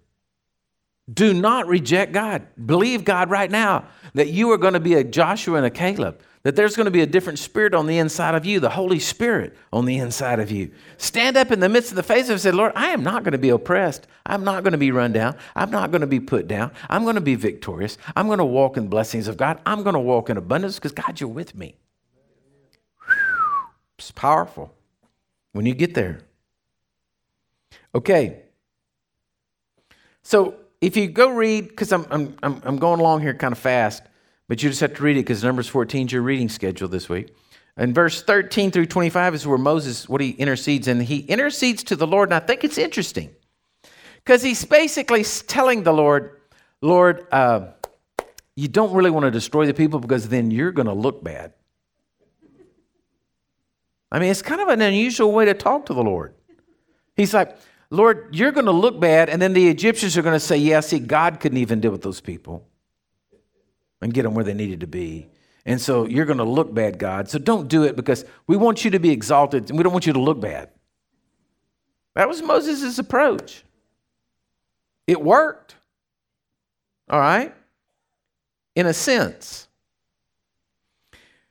Do not reject God. Believe God right now that you are going to be a Joshua and a Caleb that there's going to be a different spirit on the inside of you, the Holy Spirit on the inside of you. Stand up in the midst of the face and say, Lord, I am not going to be oppressed. I'm not going to be run down. I'm not going to be put down. I'm going to be victorious. I'm going to walk in blessings of God. I'm going to walk in abundance because, God, you're with me. It's powerful when you get there. Okay. So if you go read, because I'm, I'm, I'm going along here kind of fast. But you just have to read it because Numbers 14 is your reading schedule this week. And verse 13 through 25 is where Moses, what he intercedes, and he intercedes to the Lord. And I think it's interesting because he's basically telling the Lord, Lord, uh, you don't really want to destroy the people because then you're going to look bad. I mean, it's kind of an unusual way to talk to the Lord. He's like, Lord, you're going to look bad, and then the Egyptians are going to say, Yeah, see, God couldn't even deal with those people and get them where they needed to be. And so you're going to look bad, God. So don't do it because we want you to be exalted and we don't want you to look bad. That was Moses' approach. It worked. All right? In a sense.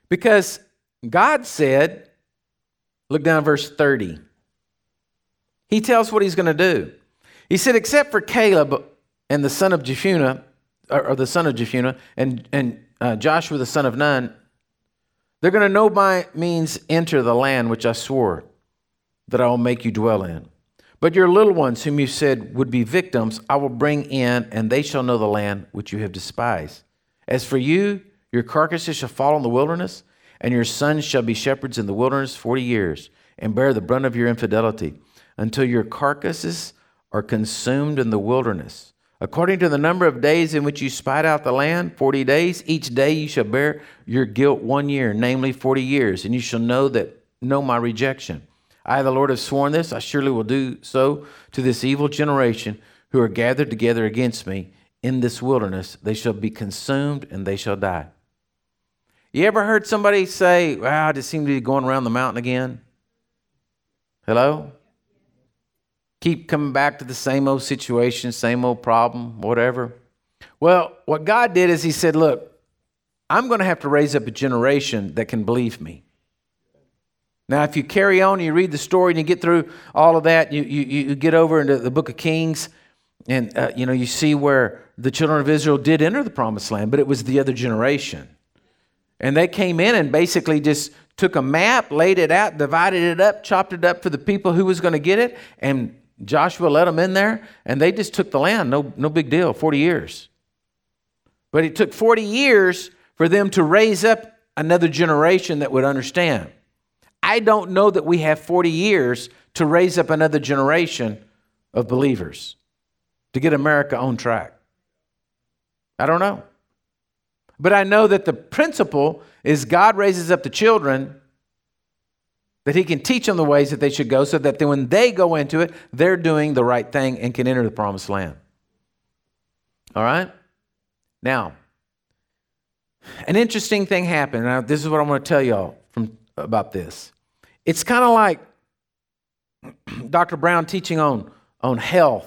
Because God said, look down verse 30. He tells what he's going to do. He said, except for Caleb and the son of Jephunneh, or, the son of Jephunneh, and, and uh, Joshua the son of Nun, they're going to know by means enter the land which I swore that I will make you dwell in. But your little ones, whom you said would be victims, I will bring in, and they shall know the land which you have despised. As for you, your carcasses shall fall in the wilderness, and your sons shall be shepherds in the wilderness forty years, and bear the brunt of your infidelity, until your carcasses are consumed in the wilderness. According to the number of days in which you spied out the land, 40 days, each day you shall bear your guilt one year, namely 40 years, and you shall know that know my rejection. I, the Lord, have sworn this, I surely will do so to this evil generation who are gathered together against me in this wilderness. They shall be consumed and they shall die. You ever heard somebody say, Wow, I just seem to be going around the mountain again? Hello? Keep coming back to the same old situation, same old problem, whatever. Well, what God did is He said, Look, I'm going to have to raise up a generation that can believe me. Now, if you carry on, you read the story, and you get through all of that, you, you, you get over into the book of Kings, and uh, you know you see where the children of Israel did enter the promised land, but it was the other generation, and they came in and basically just took a map, laid it out, divided it up, chopped it up for the people who was going to get it, and Joshua let them in there, and they just took the land. No, no big deal, 40 years. But it took 40 years for them to raise up another generation that would understand. I don't know that we have 40 years to raise up another generation of believers to get America on track. I don't know. But I know that the principle is God raises up the children that He can teach them the ways that they should go so that then when they go into it, they're doing the right thing and can enter the promised land. All right? Now, an interesting thing happened. Now, this is what I'm going to tell y'all from, about this. It's kind of like Dr. Brown teaching on, on health.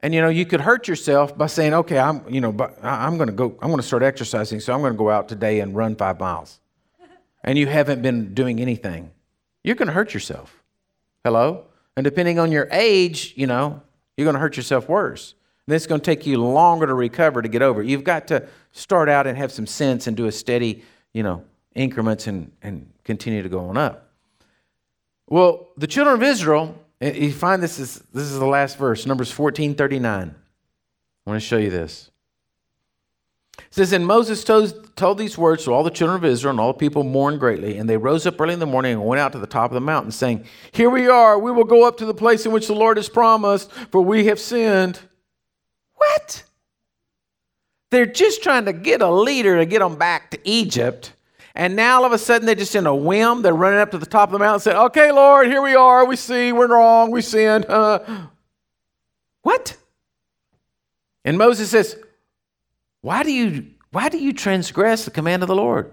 And you know, you could hurt yourself by saying, "Okay, I'm, you know, I'm going to go. I'm going to start exercising, so I'm going to go out today and run five miles." And you haven't been doing anything, you're going to hurt yourself. Hello. And depending on your age, you know, you're going to hurt yourself worse. And it's going to take you longer to recover to get over. You've got to start out and have some sense and do a steady, you know, increments and, and continue to go on up. Well, the children of Israel, eh, you find this is this is the last verse, Numbers 14, 39. I want to show you this. It says, And Moses told, told these words to all the children of Israel, and all the people mourned greatly. And they rose up early in the morning and went out to the top of the mountain, saying, Here we are, we will go up to the place in which the Lord has promised, for we have sinned. What? They're just trying to get a leader to get them back to Egypt. And now all of a sudden they're just in a whim. They're running up to the top of the mountain and saying, Okay, Lord, here we are. We see we're wrong. We sinned. Uh, what? And Moses says, Why do you why do you transgress the command of the Lord?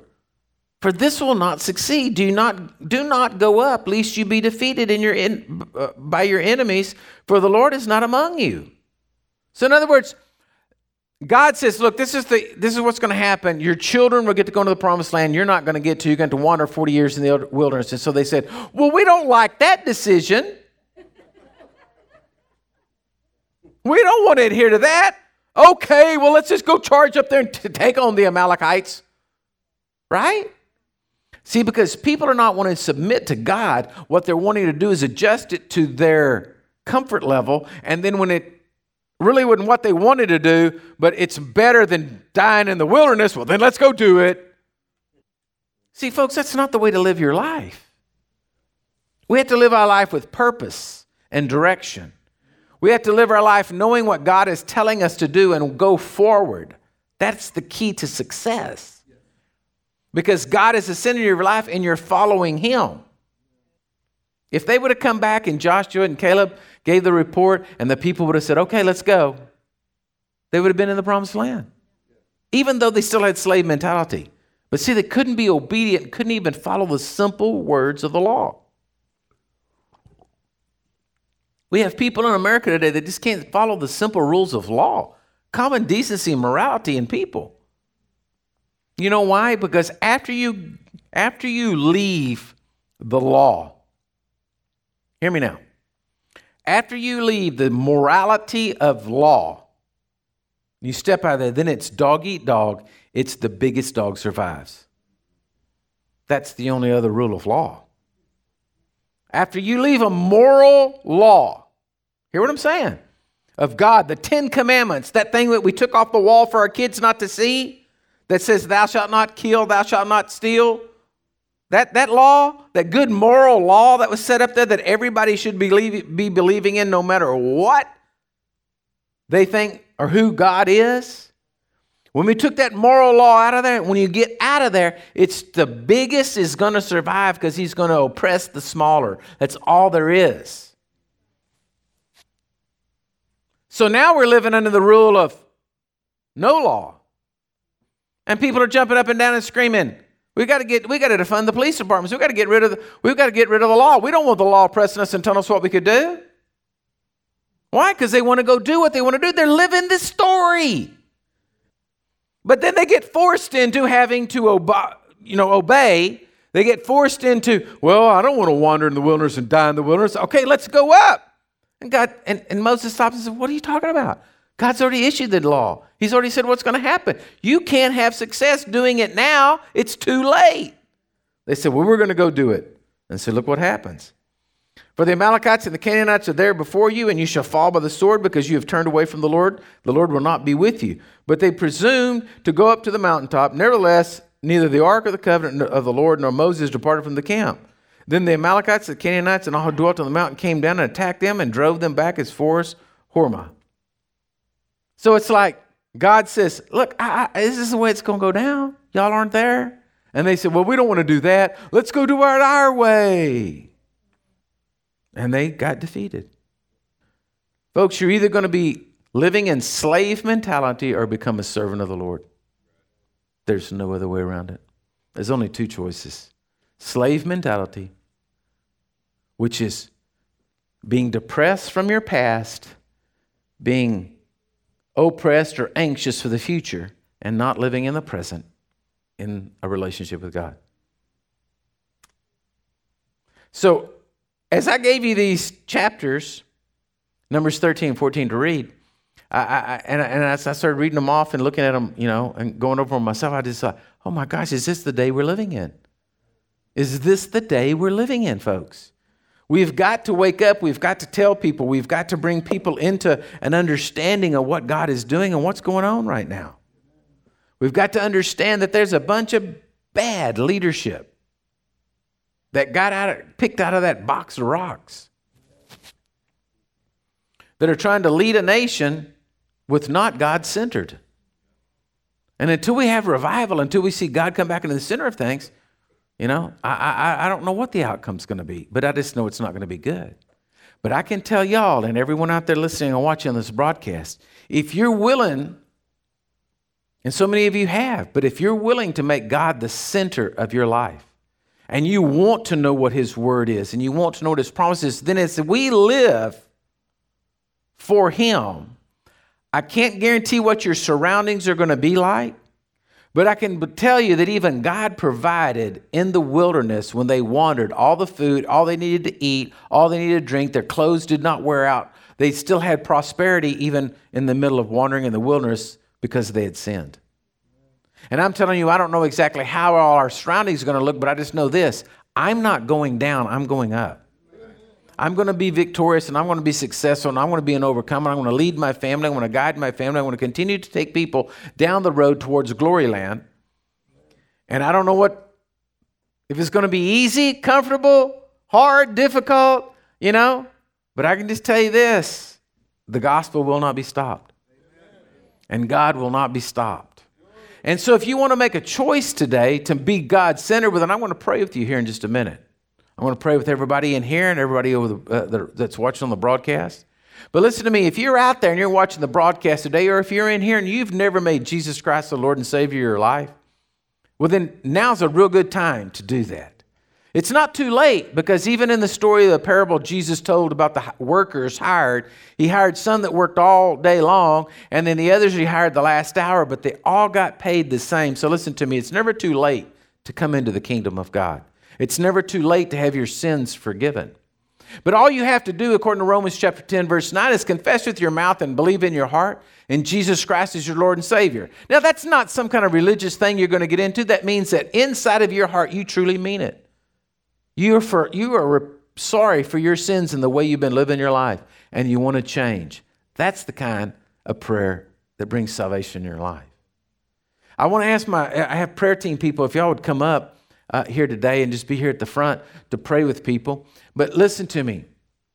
For this will not succeed. Do not do not go up, lest you be defeated in your in, uh, by your enemies. For the Lord is not among you. So in other words, God says, look, this is, the, this is what's going to happen. Your children will get to go into the promised land. You're not going to get to. You're going to wander 40 years in the wilderness. And so they said, well, we don't like that decision. we don't want to adhere to that. Okay, well, let's just go charge up there and t- take on the Amalekites. Right? See, because people are not wanting to submit to God, what they're wanting to do is adjust it to their comfort level. And then when it really wasn't what they wanted to do, but it's better than dying in the wilderness. Well, then let's go do it. See, folks, that's not the way to live your life. We have to live our life with purpose and direction. We have to live our life knowing what God is telling us to do and go forward. That's the key to success. Because God is the center of your life and you're following Him. If they would have come back and Joshua and Caleb gave the report, and the people would have said, okay, let's go, they would have been in the promised land. Even though they still had slave mentality. But see, they couldn't be obedient, couldn't even follow the simple words of the law. We have people in America today that just can't follow the simple rules of law, common decency, morality in people. You know why? Because after you after you leave the law, hear me now. After you leave the morality of law, you step out of there, then it's dog eat dog. It's the biggest dog survives. That's the only other rule of law. After you leave a moral law, hear what I'm saying? Of God, the Ten Commandments, that thing that we took off the wall for our kids not to see, that says, Thou shalt not kill, thou shalt not steal. That, that law, that good moral law that was set up there that everybody should believe, be believing in no matter what they think or who God is. When we took that moral law out of there, when you get out of there, it's the biggest is going to survive because he's going to oppress the smaller. That's all there is. So now we're living under the rule of no law. And people are jumping up and down and screaming, we got to get we got to defund the police departments. We got to get rid of the, we've got to get rid of the law. We don't want the law pressing us and telling us what we could do. Why? Because they want to go do what they want to do. They're living this story. But then they get forced into having to obey, you know, obey. They get forced into, well, I don't want to wander in the wilderness and die in the wilderness. Okay, let's go up. And God and, and Moses stops and says, What are you talking about? God's already issued the law. He's already said what's going to happen. You can't have success doing it now. It's too late. They said, Well, we're going to go do it. And said, Look what happens. For the Amalekites and the Canaanites are there before you, and you shall fall by the sword because you have turned away from the Lord. The Lord will not be with you. But they presumed to go up to the mountaintop. Nevertheless, neither the ark of the covenant of the Lord nor Moses departed from the camp. Then the Amalekites, the Canaanites, and all who dwelt on the mountain came down and attacked them and drove them back as far as Hormah. So it's like God says, Look, I, I, this is the way it's going to go down. Y'all aren't there. And they said, Well, we don't want to do that. Let's go do it our way. And they got defeated. Folks, you're either going to be living in slave mentality or become a servant of the Lord. There's no other way around it. There's only two choices slave mentality, which is being depressed from your past, being oppressed or anxious for the future, and not living in the present in a relationship with God. So, as I gave you these chapters, Numbers 13, 14 to read, I, I, and, and as I started reading them off and looking at them, you know, and going over them myself, I just thought, oh my gosh, is this the day we're living in? Is this the day we're living in, folks? We've got to wake up. We've got to tell people. We've got to bring people into an understanding of what God is doing and what's going on right now. We've got to understand that there's a bunch of bad leadership that got out of, picked out of that box of rocks that are trying to lead a nation with not God centered. And until we have revival, until we see God come back into the center of things, you know, I, I, I don't know what the outcome's going to be, but I just know it's not going to be good. But I can tell y'all and everyone out there listening and watching this broadcast, if you're willing, and so many of you have, but if you're willing to make God the center of your life, and you want to know what His Word is, and you want to know what His promises, then as we live for Him, I can't guarantee what your surroundings are going to be like, but I can tell you that even God provided in the wilderness when they wandered all the food, all they needed to eat, all they needed to drink. Their clothes did not wear out. They still had prosperity even in the middle of wandering in the wilderness because they had sinned. And I'm telling you, I don't know exactly how all our surroundings are going to look, but I just know this I'm not going down, I'm going up. I'm going to be victorious and I'm going to be successful and I'm going to be an overcomer. I'm going to lead my family. I'm going to guide my family. I'm going to continue to take people down the road towards glory land. And I don't know what, if it's going to be easy, comfortable, hard, difficult, you know, but I can just tell you this the gospel will not be stopped. And God will not be stopped. And so if you want to make a choice today to be God centered with it, I want to pray with you here in just a minute. I want to pray with everybody in here and everybody the, uh, that's watching on the broadcast. But listen to me, if you're out there and you're watching the broadcast today, or if you're in here and you've never made Jesus Christ the Lord and Savior of your life, well, then now's a real good time to do that. It's not too late because even in the story of the parable Jesus told about the workers hired, he hired some that worked all day long, and then the others he hired the last hour, but they all got paid the same. So listen to me, it's never too late to come into the kingdom of God. It's never too late to have your sins forgiven. But all you have to do, according to Romans chapter 10, verse 9, is confess with your mouth and believe in your heart, and Jesus Christ is your Lord and Savior. Now, that's not some kind of religious thing you're going to get into. That means that inside of your heart, you truly mean it. You are, for, you are sorry for your sins and the way you've been living your life, and you want to change. That's the kind of prayer that brings salvation in your life. I want to ask my, I have prayer team people, if y'all would come up uh, here today and just be here at the front to pray with people. But listen to me.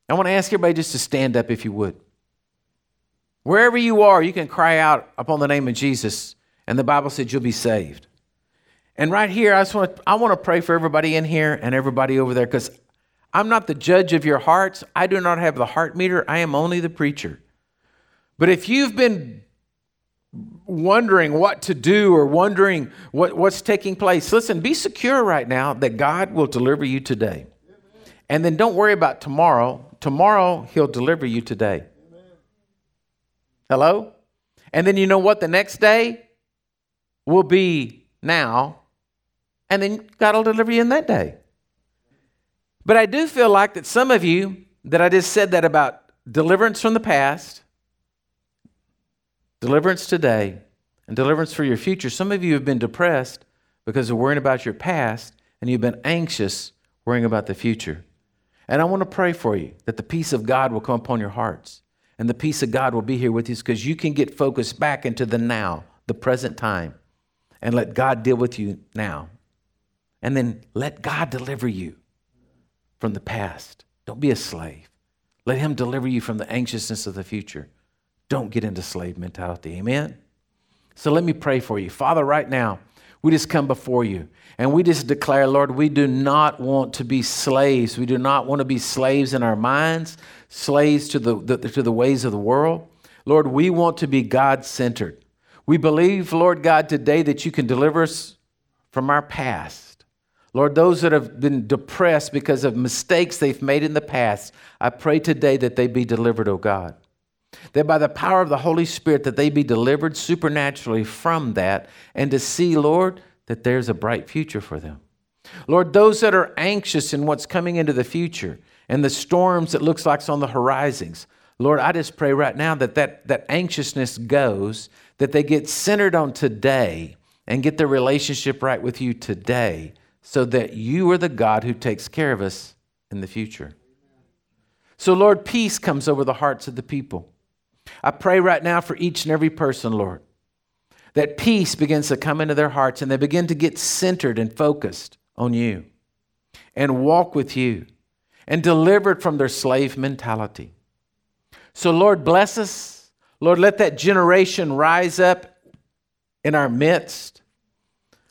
I want to ask everybody just to stand up if you would. Wherever you are, you can cry out upon the name of Jesus, and the Bible said you'll be saved. And right here, I just want to, I want to pray for everybody in here and everybody over there because I'm not the judge of your hearts. I do not have the heart meter. I am only the preacher. But if you've been wondering what to do or wondering what, what's taking place, listen, be secure right now that God will deliver you today. And then don't worry about tomorrow. Tomorrow, He'll deliver you today. Hello? And then you know what? The next day will be now. And then God will deliver you in that day. But I do feel like that some of you, that I just said that about deliverance from the past, deliverance today, and deliverance for your future. Some of you have been depressed because of worrying about your past, and you've been anxious worrying about the future. And I want to pray for you that the peace of God will come upon your hearts, and the peace of God will be here with you because you can get focused back into the now, the present time. and let God deal with you now. And then let God deliver you from the past. Don't be a slave. Let Him deliver you from the anxiousness of the future. Don't get into slave mentality. Amen? So let me pray for you. Father, right now, we just come before you and we just declare, Lord, we do not want to be slaves. We do not want to be slaves in our minds, slaves to the, the to the ways of the world. Lord, we want to be God centered. We believe, Lord God, today that you can deliver us from our past. Lord, those that have been depressed because of mistakes they've made in the past, I pray today that they be delivered, O oh God. That by the power of the Holy Spirit, that they be delivered supernaturally from that and to see, Lord, that there's a bright future for them. Lord, those that are anxious in what's coming into the future and the storms that looks like on the horizons, Lord, I just pray right now that, that that anxiousness goes, that they get centered on today and get their relationship right with you today so that you are the God who takes care of us in the future. So, Lord, peace comes over the hearts of the people. I pray right now for each and every person, Lord, that peace begins to come into their hearts and they begin to get centered and focused on you and walk with you and delivered from their slave mentality. So, Lord, bless us. Lord, let that generation rise up in our midst.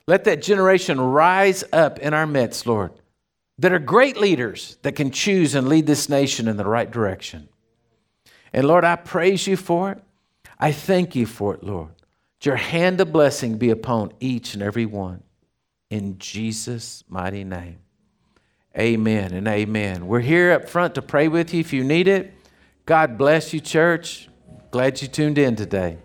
Let that generation rise up in our midst, Lord, that are great leaders that can choose and lead this nation in the right direction. And Lord, I praise you for it. I thank you for it, Lord. Your hand of blessing be upon each and every one. In Jesus' mighty name. Amen and amen. We're here up front to pray with you if you need it. God bless you, church. Glad you tuned in today.